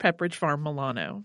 Pepperidge Farm Milano.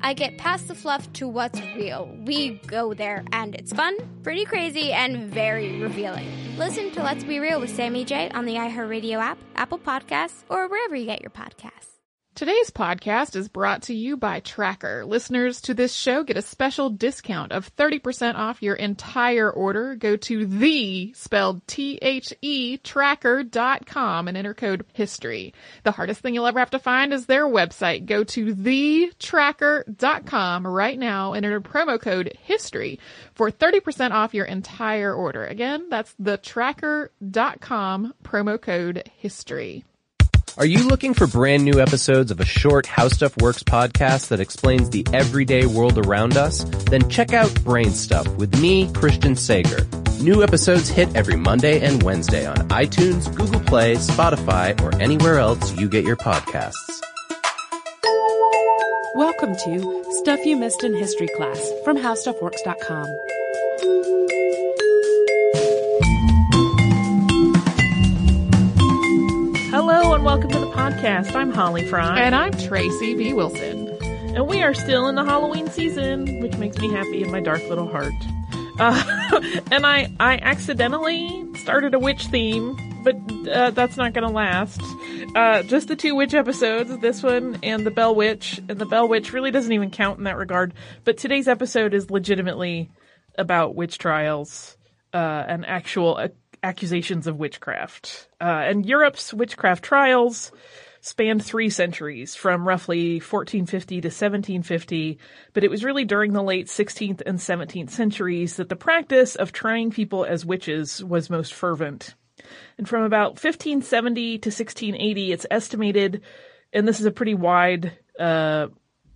I get past the fluff to what's real. We go there, and it's fun, pretty crazy, and very revealing. Listen to Let's Be Real with Sammy J on the iHeartRadio app, Apple Podcasts, or wherever you get your podcasts. Today's podcast is brought to you by Tracker. Listeners to this show get a special discount of 30% off your entire order. Go to the, spelled T-H-E, tracker.com and enter code HISTORY. The hardest thing you'll ever have to find is their website. Go to the thetracker.com right now and enter promo code HISTORY for 30% off your entire order. Again, that's thetracker.com, promo code HISTORY. Are you looking for brand new episodes of a short How Stuff Works podcast that explains the everyday world around us? Then check out Brain Stuff with me, Christian Sager. New episodes hit every Monday and Wednesday on iTunes, Google Play, Spotify, or anywhere else you get your podcasts. Welcome to Stuff You Missed in History Class from HowStuffWorks.com. and welcome to the podcast. I'm Holly Fry. And I'm Tracy B. Wilson. And we are still in the Halloween season, which makes me happy in my dark little heart. Uh, and I, I accidentally started a witch theme, but uh, that's not going to last. Uh, just the two witch episodes, this one and the Bell Witch. And the Bell Witch really doesn't even count in that regard. But today's episode is legitimately about witch trials uh, and actual accusations of witchcraft. Uh, and Europe's witchcraft trials spanned three centuries, from roughly 1450 to 1750, but it was really during the late 16th and 17th centuries that the practice of trying people as witches was most fervent. And from about 1570 to 1680, it's estimated, and this is a pretty wide uh,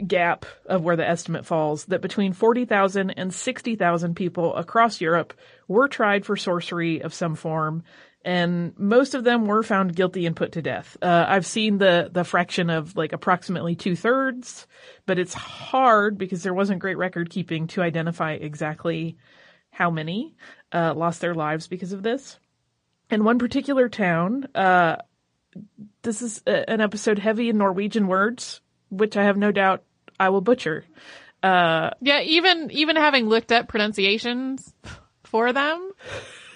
gap of where the estimate falls, that between 40,000 and 60,000 people across Europe were tried for sorcery of some form, and most of them were found guilty and put to death. Uh, I've seen the the fraction of like approximately two thirds, but it's hard because there wasn't great record keeping to identify exactly how many uh, lost their lives because of this. In one particular town, uh, this is a, an episode heavy in Norwegian words, which I have no doubt I will butcher. Uh, Yeah, even even having looked up pronunciations for them,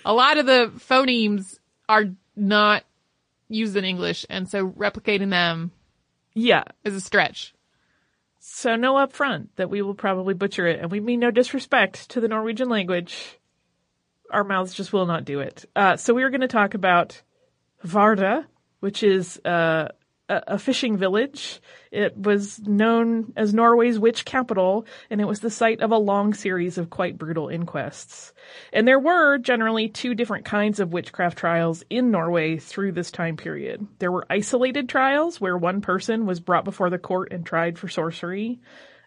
a lot of the phonemes are not used in English, and so replicating them yeah, is a stretch. So know up front that we will probably butcher it, and we mean no disrespect to the Norwegian language. Our mouths just will not do it. Uh, so we are going to talk about Vardø, which is uh, a, fishing village. It was known as Norway's witch capital, and it was the site of a long series of quite brutal inquests. And there were generally two different kinds of witchcraft trials in Norway through this time period. There were isolated trials where one person was brought before the court and tried for sorcery,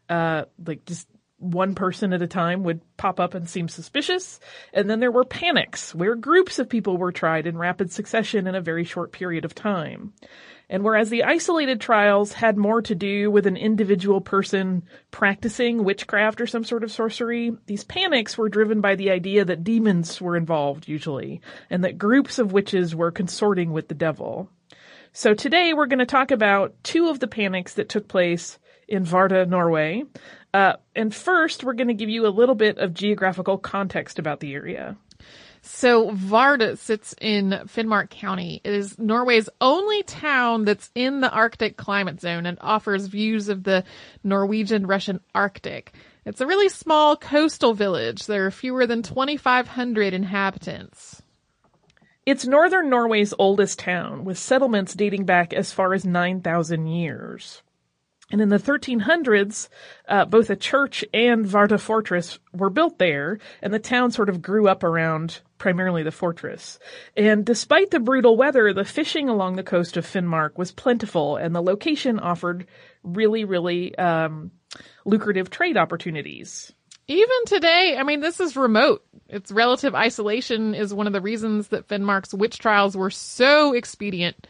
uh, like just one person at a time would pop up and seem suspicious. And then there were panics where groups of people were tried in rapid succession in a very short period of time. And whereas the isolated trials had more to do with an individual person practicing witchcraft or some sort of sorcery, these panics were driven by the idea that demons were involved usually, and that groups of witches were consorting with the devil. So today we're going to talk about two of the panics that took place in Vardø, Norway. Uh, and first, we're going to give you a little bit of geographical context about the area. So Vardø sits in Finnmark County. It is Norway's only town that's in the Arctic climate zone and offers views of the Norwegian Russian Arctic. It's a really small coastal village. There are fewer than 2,500 inhabitants. It's northern Norway's oldest town, with settlements dating back as far as 9,000 years. And in the 1300s, uh, both a church and Vardø Fortress were built there, and the town sort of grew up around primarily the fortress. And despite the brutal weather, the fishing along the coast of Finnmark was plentiful, and the location offered really, really um, lucrative trade opportunities. Even today, I mean, this is remote. Its relative isolation is one of the reasons that Finnmark's witch trials were so expedient.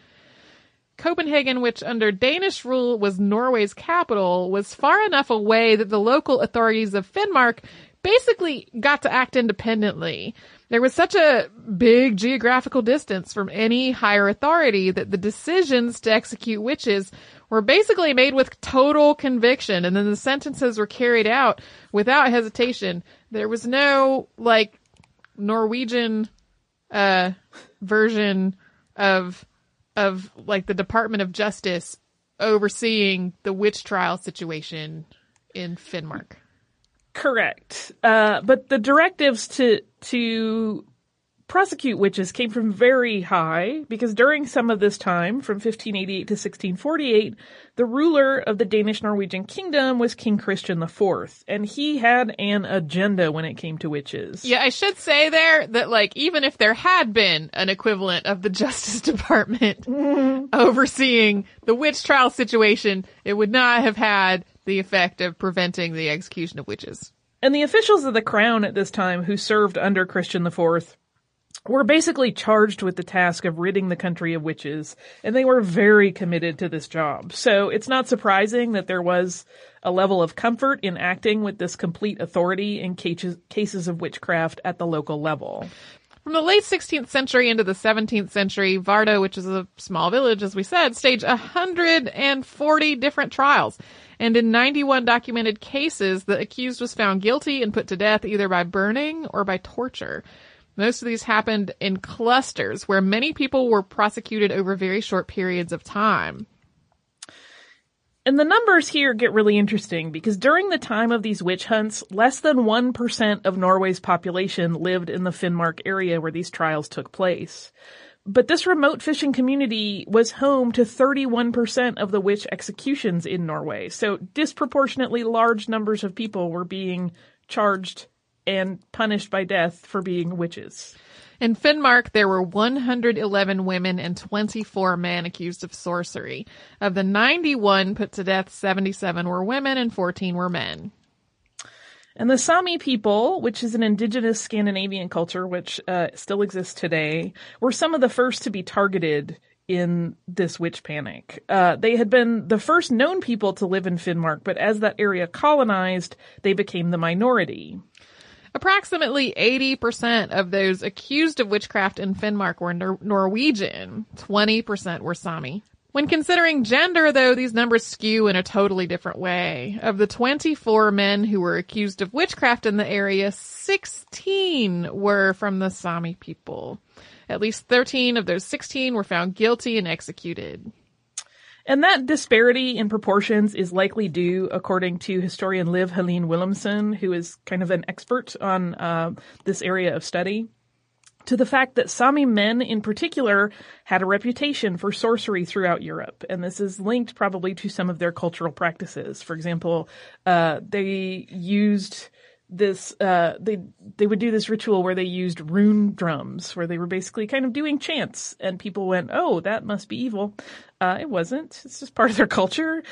Copenhagen, which under Danish rule was Norway's capital, was far enough away that the local authorities of Finnmark basically got to act independently. There was such a big geographical distance from any higher authority that the decisions to execute witches were basically made with total conviction and then the sentences were carried out without hesitation. There was no like Norwegian uh version of of like the Department of Justice overseeing the witch trial situation in Finnmark. Correct. Uh, but the directives to to prosecute witches came from very high because during some of this time, from 1588 to 1648, the ruler of the Danish Norwegian kingdom was King Christian IV, and he had an agenda when it came to witches. Yeah, I should say there that like even if there had been an equivalent of the Justice Department overseeing the witch trial situation, it would not have had the effect of preventing the execution of witches. And the officials of the crown at this time who served under Christian IV were basically charged with the task of ridding the country of witches, and they were very committed to this job. So it's not surprising that there was a level of comfort in acting with this complete authority in cases, cases of witchcraft at the local level. From the late 16th century into the 17th century, Vardø, which is a small village, as we said, staged 140 different trials. And in 91 documented cases, the accused was found guilty and put to death either by burning or by torture. Most of these happened in clusters where many people were prosecuted over very short periods of time. And the numbers here get really interesting because during the time of these witch hunts, less than 1% of Norway's population lived in the Finnmark area where these trials took place. But this remote fishing community was home to 31% of the witch executions in Norway. So disproportionately large numbers of people were being charged and punished by death for being witches. In Finnmark, there were 111 women and 24 men accused of sorcery. Of the 91 put to death, 77 were women and 14 were men. And the Sami people, which is an indigenous Scandinavian culture which uh, still exists today, were some of the first to be targeted in this witch panic. Uh, they had been the first known people to live in Finnmark, but as that area colonized, they became the minority. Approximately 80% of those accused of witchcraft in Finnmark were Nor- Norwegian. 20% were Sami. When considering gender, though, these numbers skew in a totally different way. Of the 24 men who were accused of witchcraft in the area, 16 were from the Sami people. At least 13 of those 16 were found guilty and executed. And that disparity in proportions is likely due, according to historian Liv Helene Willumsen, who is kind of an expert on uh, this area of study, to the fact that Sami men in particular had a reputation for sorcery throughout Europe. And this is linked probably to some of their cultural practices. For example, uh, they used this uh they they would do this ritual where they used rune drums where they were basically kind of doing chants and people went oh that must be evil. Uh it wasn't. It's just part of their culture.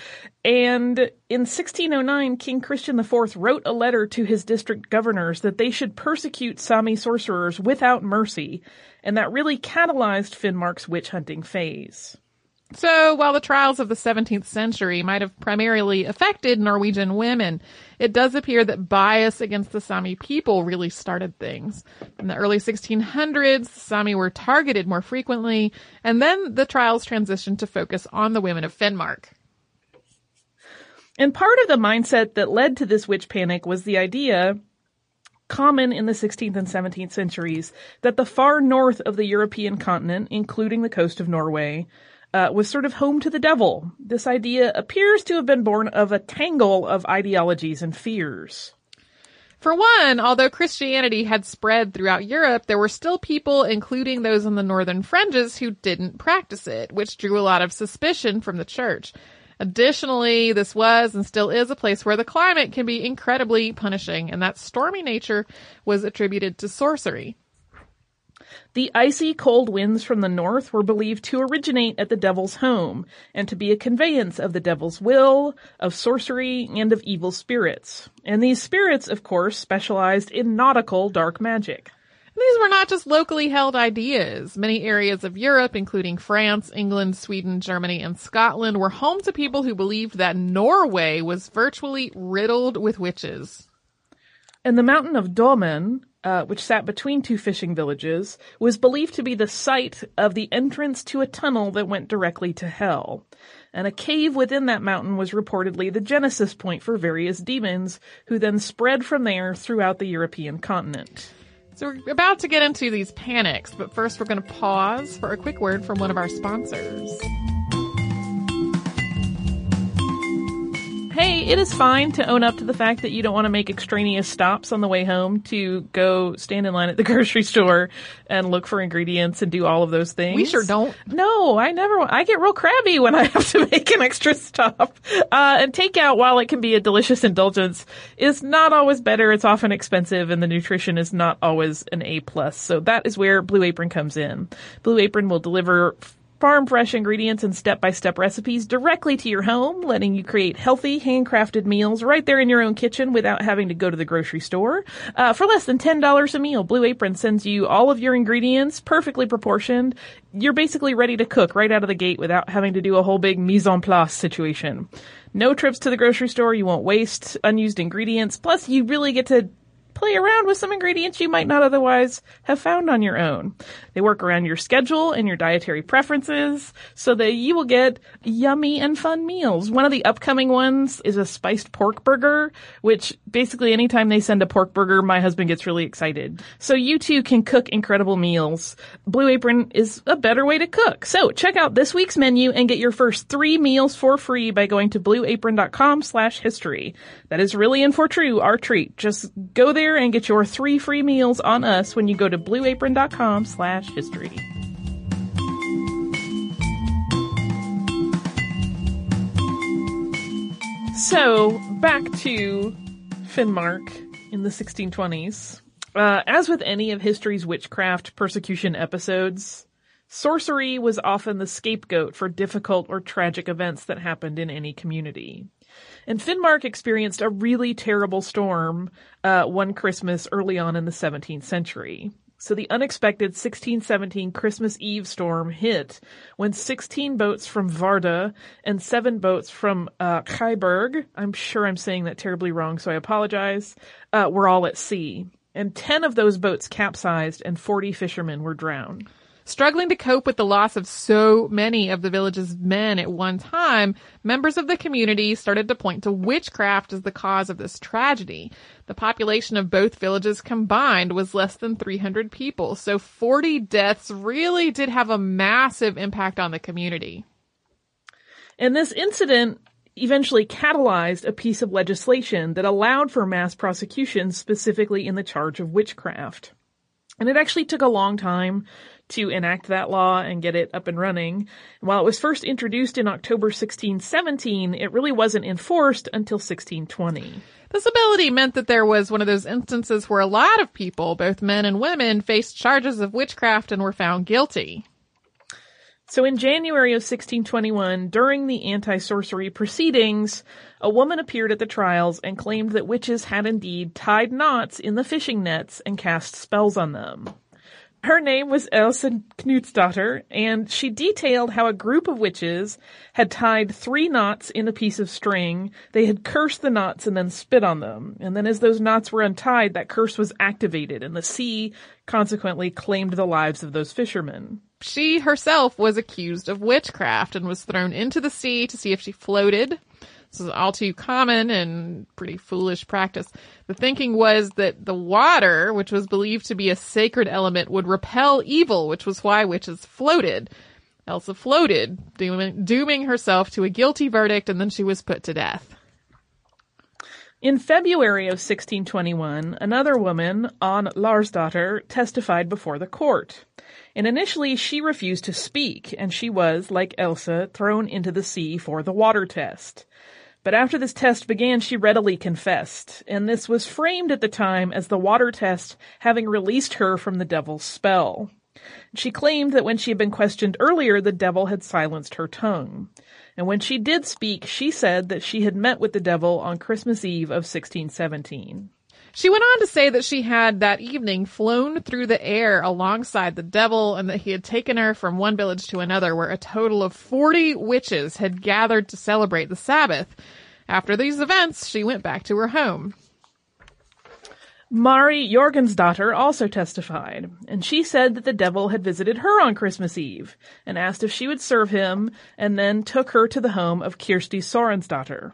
And in 1609 king christian iv wrote a letter to his district governors that they should persecute sami sorcerers without mercy and that really catalyzed finnmark's witch hunting phase So while the trials of the 17th century might have primarily affected Norwegian women, it does appear that bias against the Sami people really started things. In the early 1600s, Sami were targeted more frequently, and then the trials transitioned to focus on the women of Finnmark. And part of the mindset that led to this witch panic was the idea common in the 16th and 17th centuries that the far north of the European continent, including the coast of Norway, uh, was sort of home to the devil. This idea appears to have been born of a tangle of ideologies and fears. For one, although Christianity had spread throughout Europe, there were still people, including those in the northern fringes, who didn't practice it, which drew a lot of suspicion from the church. Additionally, this was and still is a place where the climate can be incredibly punishing, and that stormy nature was attributed to sorcery. The icy cold winds from the north were believed to originate at the devil's home and to be a conveyance of the devil's will, of sorcery, and of evil spirits. And these spirits, of course, specialized in nautical dark magic. These were not just locally held ideas. Many areas of Europe, including France, England, Sweden, Germany, and Scotland, were home to people who believed that Norway was virtually riddled with witches. And the mountain of Domen, uh, which sat between two fishing villages, was believed to be the site of the entrance to a tunnel that went directly to hell. And a cave within that mountain was reportedly the genesis point for various demons, who then spread from there throughout the European continent. So we're about to get into these panics, but first we're going to pause for a quick word from one of our sponsors. Hey, it is fine to own up to the fact that you don't want to make extraneous stops on the way home to go stand in line at the grocery store and look for ingredients and do all of those things. We sure don't. No, I never. I get real crabby when I have to make an extra stop. Uh, and takeout, while it can be a delicious indulgence, is not always better. It's often expensive, and the nutrition is not always an A plus. So that is where Blue Apron comes in. Blue Apron will deliver farm fresh ingredients and step-by-step recipes directly to your home, letting you create healthy, handcrafted meals right there in your own kitchen without having to go to the grocery store. Uh, for less than $10 a meal, Blue Apron sends you all of your ingredients, perfectly proportioned. You're basically ready to cook right out of the gate without having to do a whole big mise en place situation. No trips to the grocery store, you won't waste unused ingredients, plus you really get to play around with some ingredients you might not otherwise have found on your own. They work around your schedule and your dietary preferences so that you will get yummy and fun meals. One of the upcoming ones is a spiced pork burger, which basically anytime they send a pork burger, my husband gets really excited. So you too can cook incredible meals. Blue Apron is a better way to cook. So check out this week's menu and get your first three meals for free by going to blueapron.com slash history. That is really and for true our treat. Just go there and get your three free meals on us when you go to blueapron.com slash history. So, back to Finnmark in the 1620s. Uh, as with any of history's witchcraft persecution episodes, sorcery was often the scapegoat for difficult or tragic events that happened in any community. And Finnmark experienced a really terrible storm uh, one Christmas early on in the 17th century. So the unexpected 1617 Christmas Eve storm hit when 16 boats from Vardø and seven boats from uh, I'm sure I'm saying that terribly wrong, so I apologize, uh, were all at sea. And 10 of those boats capsized and 40 fishermen were drowned. Struggling to cope with the loss of so many of the village's men at one time, members of the community started to point to witchcraft as the cause of this tragedy. The population of both villages combined was less than 300 people, so 40 deaths really did have a massive impact on the community. And this incident eventually catalyzed a piece of legislation that allowed for mass prosecution specifically in the charge of witchcraft. And it actually took a long time to enact that law and get it up and running. While it was first introduced in October 1617, it really wasn't enforced until 1620. This ability meant that there was one of those instances where a lot of people, both men and women, faced charges of witchcraft and were found guilty. So in January of 1621, during the anti-sorcery proceedings, a woman appeared at the trials and claimed that witches had indeed tied knots in the fishing nets and cast spells on them. Her name was Elsa Knutsdatter, and she detailed how a group of witches had tied three knots in a piece of string. They had cursed the knots and then spit on them. And then as those knots were untied, that curse was activated, and the sea consequently claimed the lives of those fishermen. She herself was accused of witchcraft and was thrown into the sea to see if she floated. This is all too common and pretty foolish practice. The thinking was that the water, which was believed to be a sacred element, would repel evil, which was why witches floated. Elsa floated, dooming, dooming herself to a guilty verdict, and then she was put to death. In February of 1621, another woman, Anne Larsdotter, testified before the court. And initially she refused to speak, and she was, like Elsa, thrown into the sea for the water test. But after this test began, she readily confessed, and this was framed at the time as the water test having released her from the devil's spell. She claimed that when she had been questioned earlier, the devil had silenced her tongue. And when she did speak, she said that she had met with the devil on Christmas Eve of 1617. She went on to say that she had that evening flown through the air alongside the devil and that he had taken her from one village to another where a total of 40 witches had gathered to celebrate the Sabbath. After these events, she went back to her home. Mari Jorgensdatter also testified, and she said that the devil had visited her on Christmas Eve and asked if she would serve him and then took her to the home of Kirsti Sorensdatter.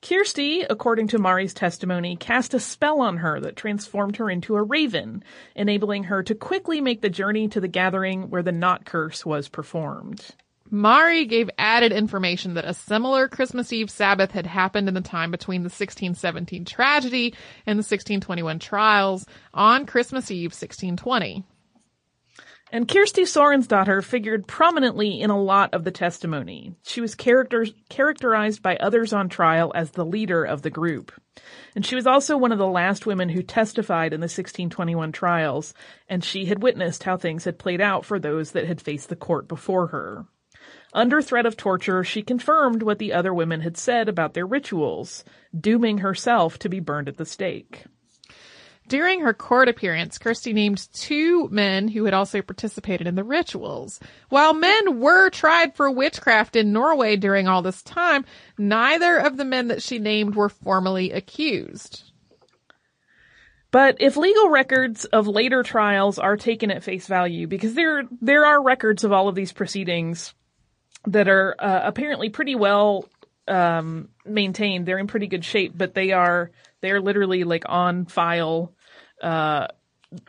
Kirsti, according to Mari's testimony, cast a spell on her that transformed her into a raven, enabling her to quickly make the journey to the gathering where the knot curse was performed. Mari gave added information that a similar Christmas Eve Sabbath had happened in the time between the 1617 tragedy and the 1621 trials on Christmas Eve 1620. And Kirsti Sorensdatter figured prominently in a lot of the testimony. She was character- characterized by others on trial as the leader of the group. And she was also one of the last women who testified in the 1621 trials, and she had witnessed how things had played out for those that had faced the court before her. Under threat of torture, she confirmed what the other women had said about their rituals, dooming herself to be burned at the stake. During her court appearance, Kirsti named two men who had also participated in the rituals. While men were tried for witchcraft in Norway during all this time, neither of the men that she named were formally accused. But if legal records of later trials are taken at face value, because there there are records of all of these proceedings that are uh, apparently pretty well um, maintained, they're in pretty good shape, but they are they're literally like on file uh,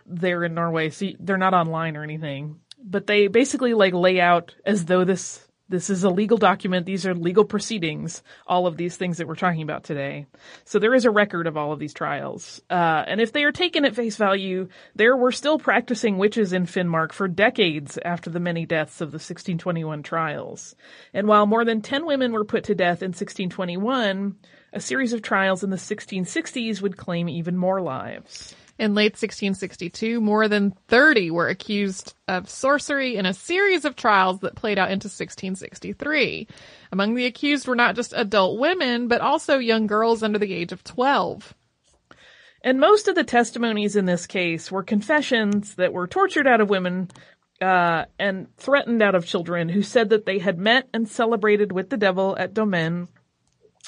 there in Norway. So they're not online or anything, but they basically like lay out as though this this is a legal document. These are legal proceedings. All of these things that we're talking about today. So there is a record of all of these trials. Uh, and if they are taken at face value, there were still practicing witches in Finnmark for decades after the many deaths of the 1621 trials. And while more than 10 women were put to death in 1621, a series of trials in the 1660s would claim even more lives. In late 1662, more than 30 were accused of sorcery in a series of trials that played out into 1663. Among the accused were not just adult women, but also young girls under the age of 12. And most of the testimonies in this case were confessions that were tortured out of women uh, and threatened out of children who said that they had met and celebrated with the devil at Domen,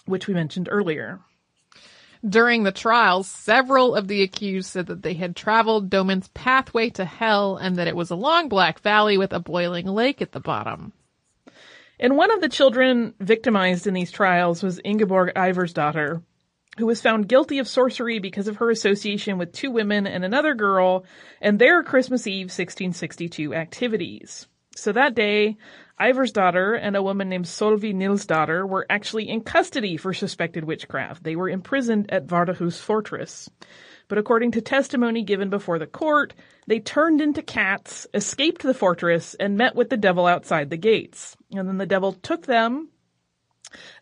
which we mentioned earlier. During the trials, several of the accused said that they had traveled Domen's pathway to hell and that it was a long black valley with a boiling lake at the bottom. And one of the children victimized in these trials was Ingeborg Iversdatter, who was found guilty of sorcery because of her association with two women and another girl and their Christmas Eve 1662 activities. So that day, Iversdatter and a woman named Solvi daughter were actually in custody for suspected witchcraft. They were imprisoned at Vardøhus fortress. But according to testimony given before the court, they turned into cats, escaped the fortress, and met with the devil outside the gates. And then the devil took them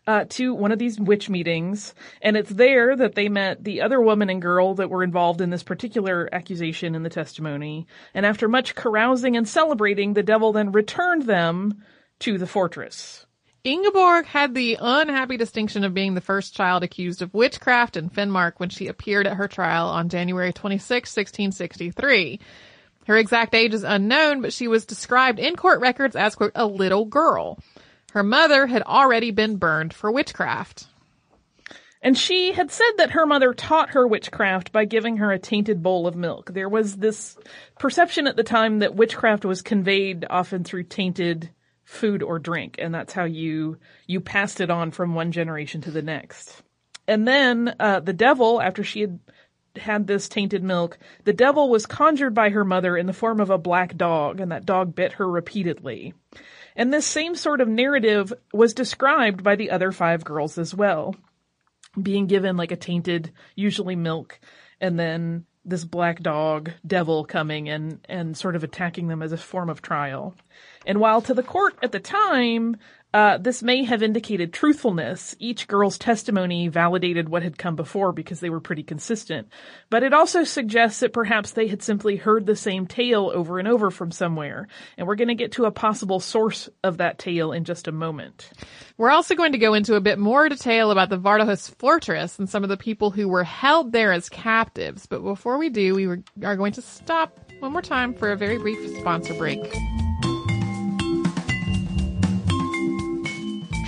uh, to one of these witch meetings, and it's there that they met the other woman and girl that were involved in this particular accusation in the testimony. And after much carousing and celebrating, the devil then returned them to the fortress. Ingeborg had the unhappy distinction of being the first child accused of witchcraft in Finnmark when she appeared at her trial on January 26, 1663. Her exact age is unknown, but she was described in court records as, quote, a little girl. Her mother had already been burned for witchcraft. And she had said that her mother taught her witchcraft by giving her a tainted bowl of milk. There was this perception at the time that witchcraft was conveyed often through tainted food or drink, and that's how you you passed it on from one generation to the next. And then uh, the devil, after she had had this tainted milk, the devil was conjured by her mother in the form of a black dog, and that dog bit her repeatedly. And this same sort of narrative was described by the other five girls as well. Being given like a tainted, usually milk, and then this black dog devil coming and, and sort of attacking them as a form of trial. And while to the court at the time, uh, this may have indicated truthfulness. Each girl's testimony validated what had come before because they were pretty consistent. But it also suggests that perhaps they had simply heard the same tale over and over from somewhere. And we're going to get to a possible source of that tale in just a moment. We're also going to go into a bit more detail about the Vardøhus fortress and some of the people who were held there as captives. But before we do, we are going to stop one more time for a very brief sponsor break.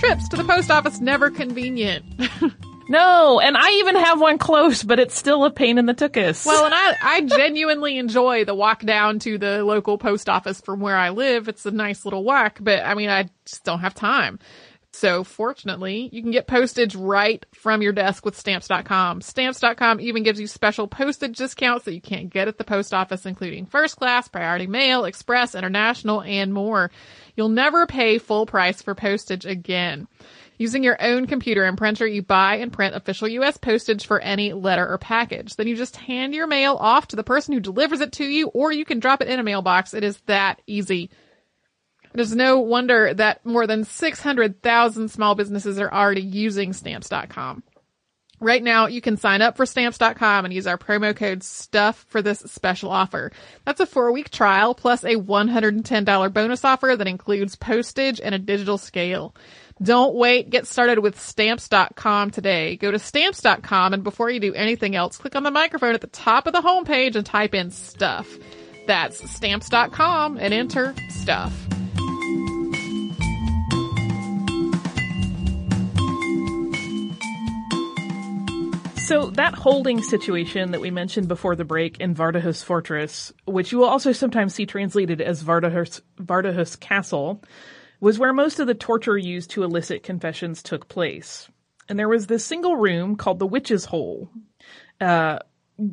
Trips to the post office never convenient. no, and I even have one close, but it's still a pain in the tuchus. Well, and I, I genuinely enjoy the walk down to the local post office from where I live. It's a nice little walk, but I mean, I just don't have time. So fortunately, you can get postage right from your desk with stamps.com. Stamps.com even gives you special postage discounts that you can't get at the post office, including first class, priority mail, express, international, and more. You'll never pay full price for postage again. Using your own computer and printer, you buy and print official U.S. postage for any letter or package. Then you just hand your mail off to the person who delivers it to you, or you can drop it in a mailbox. It is that easy. It is no wonder that more than 600,000 small businesses are already using stamps.com. Right now, you can sign up for stamps.com and use our promo code STUFF for this special offer. That's a four week trial plus a $110 bonus offer that includes postage and a digital scale. Don't wait. Get started with stamps.com today. Go to stamps.com and before you do anything else, click on the microphone at the top of the homepage and type in stuff. That's stamps.com and enter stuff. So that holding situation that we mentioned before the break in Vardøhus Fortress, which you will also sometimes see translated as Vardøhus, Vardøhus Castle, was where most of the torture used to elicit confessions took place. And there was this single room called the Witch's Hole, uh,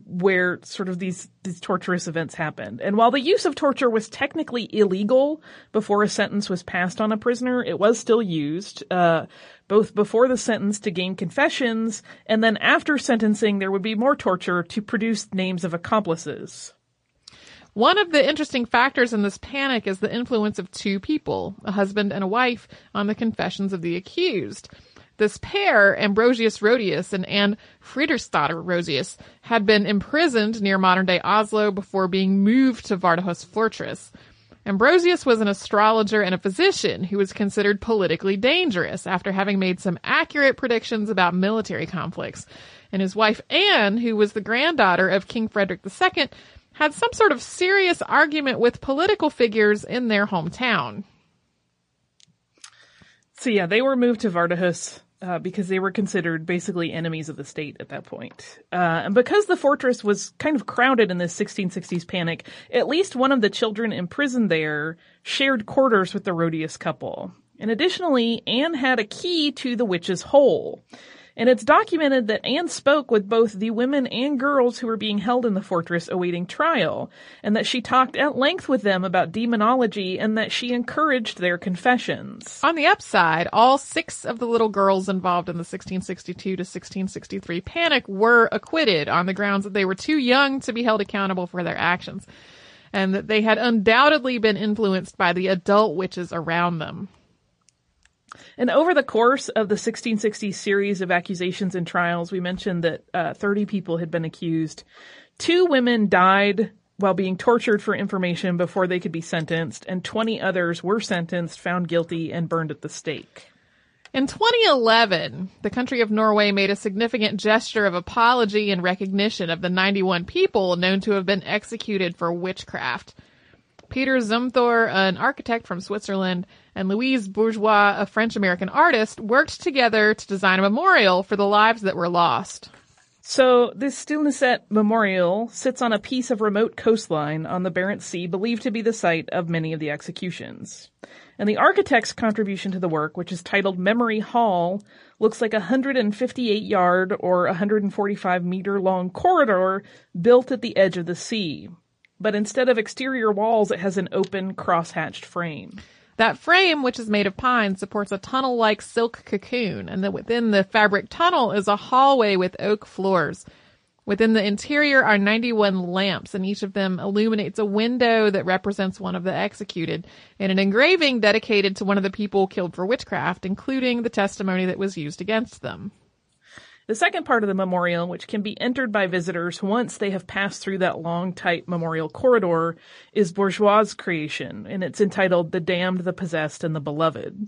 where sort of these these torturous events happened. And while the use of torture was technically illegal before a sentence was passed on a prisoner, it was still used. Uh, both before the sentence to gain confessions, and then after sentencing, there would be more torture to produce names of accomplices. One of the interesting factors in this panic is the influence of two people, a husband and a wife, on the confessions of the accused. This pair, Ambrosius Rhodius and Anne Friedersdotter Rhodius, had been imprisoned near modern day Oslo before being moved to Vardøhus Fortress. Ambrosius was an astrologer and a physician who was considered politically dangerous after having made some accurate predictions about military conflicts. And his wife Anne, who was the granddaughter of King Frederick II, had some sort of serious argument with political figures in their hometown. So yeah, they were moved to Vardøhus uh, because they were considered basically enemies of the state at that point. Uh, and because the fortress was kind of crowded in this 1660s panic, at least one of the children imprisoned there shared quarters with the Rhodius couple. And additionally, Anne had a key to the witch's hole. And it's documented that Anne spoke with both the women and girls who were being held in the fortress awaiting trial, and that she talked at length with them about demonology and that she encouraged their confessions. On the upside, all six of the little girls involved in the 1662 to 1663 panic were acquitted on the grounds that they were too young to be held accountable for their actions, and that they had undoubtedly been influenced by the adult witches around them. And over the course of the 1660 series of accusations and trials, we mentioned that uh, 30 people had been accused. Two women died while being tortured for information before they could be sentenced, and 20 others were sentenced, found guilty, and burned at the stake. In 2011, the country of Norway made a significant gesture of apology and recognition of the 91 people known to have been executed for witchcraft. Peter Zumthor, an architect from Switzerland, and Louise Bourgeois, a French American artist, worked together to design a memorial for the lives that were lost. So this Steilneset Memorial sits on a piece of remote coastline on the Barents Sea believed to be the site of many of the executions. And the architect's contribution to the work, which is titled Memory Hall, looks like a 158 yard or 145 meter long corridor built at the edge of the sea. But instead of exterior walls, it has an open cross-hatched frame. That frame, which is made of pine, supports a tunnel-like silk cocoon, and within the fabric tunnel is a hallway with oak floors. Within the interior are 91 lamps, and each of them illuminates a window that represents one of the executed, and an engraving dedicated to one of the people killed for witchcraft, including the testimony that was used against them. The second part of the memorial, which can be entered by visitors once they have passed through that long, tight memorial corridor, is Bourgeois' creation, and it's entitled The Damned, the Possessed, and the Beloved.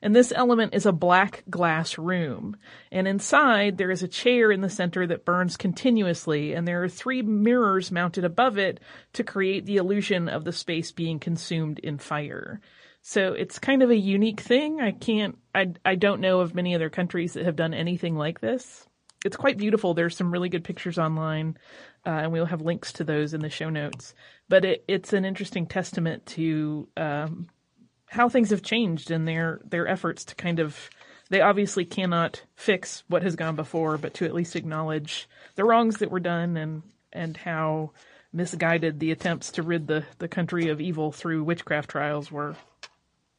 And this element is a black glass room. And inside, there is a chair in the center that burns continuously, and there are three mirrors mounted above it to create the illusion of the space being consumed in fire. So it's kind of a unique thing. I can't, I, I don't know of many other countries that have done anything like this. It's quite beautiful. There's some really good pictures online, uh, and we'll have links to those in the show notes. But it, it's an interesting testament to um, how things have changed and their their efforts to kind of. They obviously cannot fix what has gone before, but to at least acknowledge the wrongs that were done and and how misguided the attempts to rid the, the country of evil through witchcraft trials were.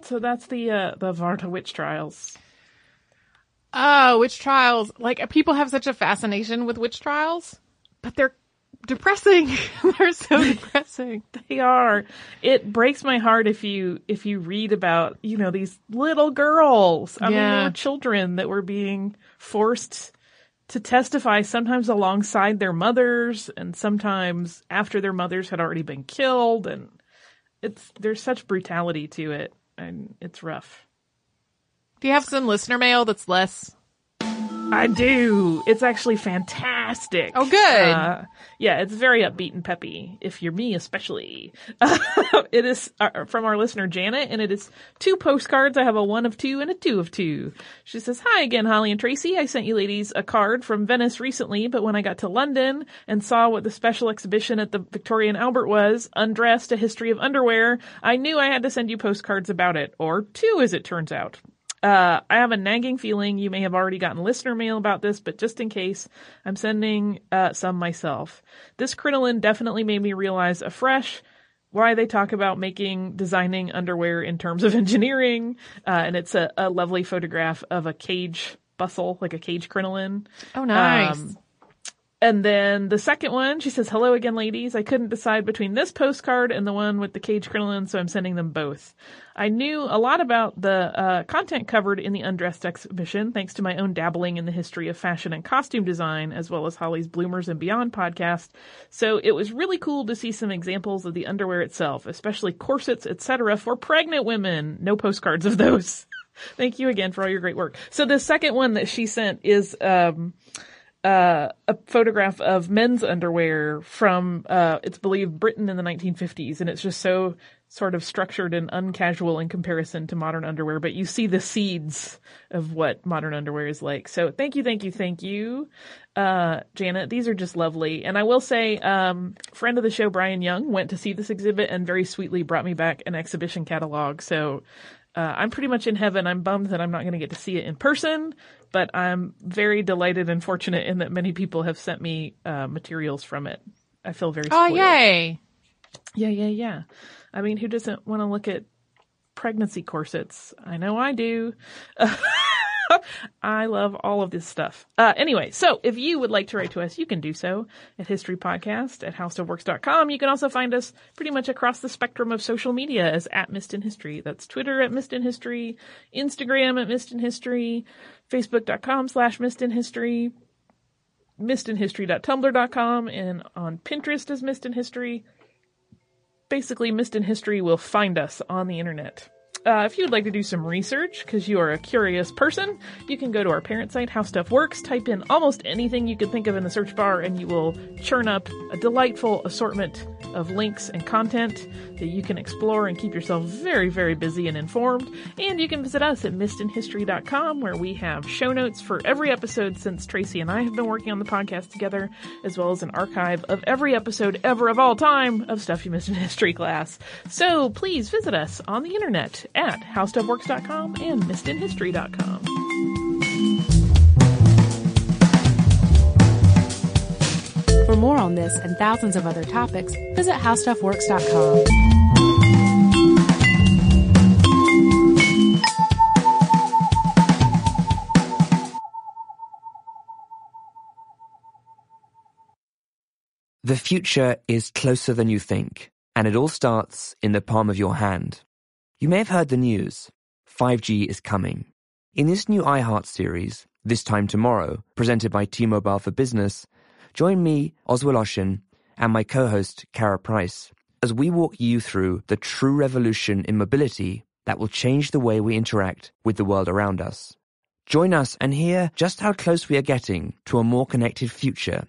So that's the uh, the Vardø witch trials. Oh, witch trials. Like, people have such a fascination with witch trials, but they're depressing. they're so depressing. They are. It breaks my heart if you if you read about you know these little girls. I mean, they were children that were being forced to testify sometimes alongside their mothers and sometimes after their mothers had already been killed and it's there's such brutality to it and it's rough. Do you have some listener mail that's less? I do. It's actually fantastic. Oh, good. Uh, yeah, it's very upbeat and peppy. If you're me, especially. it is uh, from our listener Janet, and it is two postcards. I have a one of two and a two of two. She says, "Hi again, Holly and Tracy. I sent you ladies a card from Venice recently, but when I got to London and saw what the special exhibition at the Victoria and Albert was, Undressed: A History of Underwear, I knew I had to send you postcards about it, or two, as it turns out." Uh, I have a nagging feeling you may have already gotten listener mail about this, but just in case, I'm sending uh, some myself. This crinoline definitely made me realize afresh why they talk about making designing underwear in terms of engineering. Uh, and it's a, a lovely photograph of a cage bustle, like a cage crinoline. Oh, nice. Um, and then the second one, she says, hello again, ladies. I couldn't decide between this postcard and the one with the cage crinoline, so I'm sending them both. I knew a lot about the uh, content covered in the Undressed exhibition, thanks to my own dabbling in the history of fashion and costume design, as well as Holly's Bloomers and Beyond podcast. So it was really cool to see some examples of the underwear itself, especially corsets, etc., for pregnant women. No postcards of those. Thank you again for all your great work. So the second one that she sent is um, uh, a photograph of men's underwear from, uh, it's believed Britain in the 1950s, and it's just so sort of structured and uncasual in comparison to modern underwear, but you see the seeds of what modern underwear is like. So thank you, thank you, thank you, uh, Janet. These are just lovely. And I will say, um, friend of the show, Brian Young, went to see this exhibit and very sweetly brought me back an exhibition catalog. So, uh, I'm pretty much in heaven. I'm bummed that I'm not going to get to see it in person, but I'm very delighted and fortunate in that many people have sent me uh, materials from it. I feel very oh, spoiled. yay. Yeah, yeah, yeah. I mean, who doesn't want to look at pregnancy corsets? I know I do. I love all of this stuff. Uh, anyway, so if you would like to write to us, you can do so at historypodcast at howstuffworks.com. You can also find us pretty much across the spectrum of social media as at Missed in History. That's Twitter at Missed in History, Instagram at Missed in History, Facebook.com slash Missed in History, missedinhistory.tumblr.com, and on Pinterest as Missed in History basically Missed in History will find us on the internet. Uh, if you'd like to do some research because you are a curious person, you can go to our parent site, How Stuff Works, type in almost anything you could think of in the search bar, and you will churn up a delightful assortment of links and content that you can explore and keep yourself very, very busy and informed. And you can visit us at missedinhistory.com where we have show notes for every episode since Tracy and I have been working on the podcast together, as well as an archive of every episode ever of all time of Stuff You Missed in History class. So please visit us on the internet at howstuffworks.com and missedinhistory.com. more on this and thousands of other topics, visit howstuffworks.com. The future is closer than you think, and it all starts in the palm of your hand. You may have heard the news 5G is coming. In this new iHeart series, This Time Tomorrow, presented by T Mobile for Business, join me, Oz Woloshyn, and my co host, Kara Price, as we walk you through the true revolution in mobility that will change the way we interact with the world around us. Join us and hear just how close we are getting to a more connected future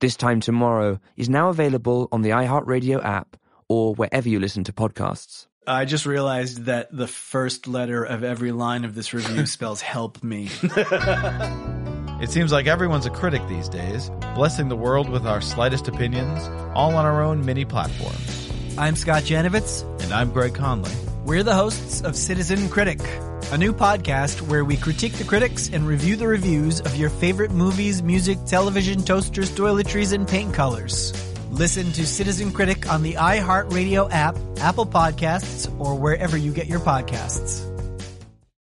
this Time Tomorrow is now available on the iHeartRadio app or wherever you listen to podcasts. I just realized that the first letter of every line of this review spells help me. It seems like everyone's a critic these days, blessing the world with our slightest opinions, all on our own mini platforms. I'm Scott Janovitz. And I'm Greg Conley. We're the hosts of Citizen Critic, a new podcast where we critique the critics and review the reviews of your favorite movies, music, television, toasters, toiletries, and paint colors. Listen to Citizen Critic on the iHeartRadio app, Apple Podcasts, or wherever you get your podcasts.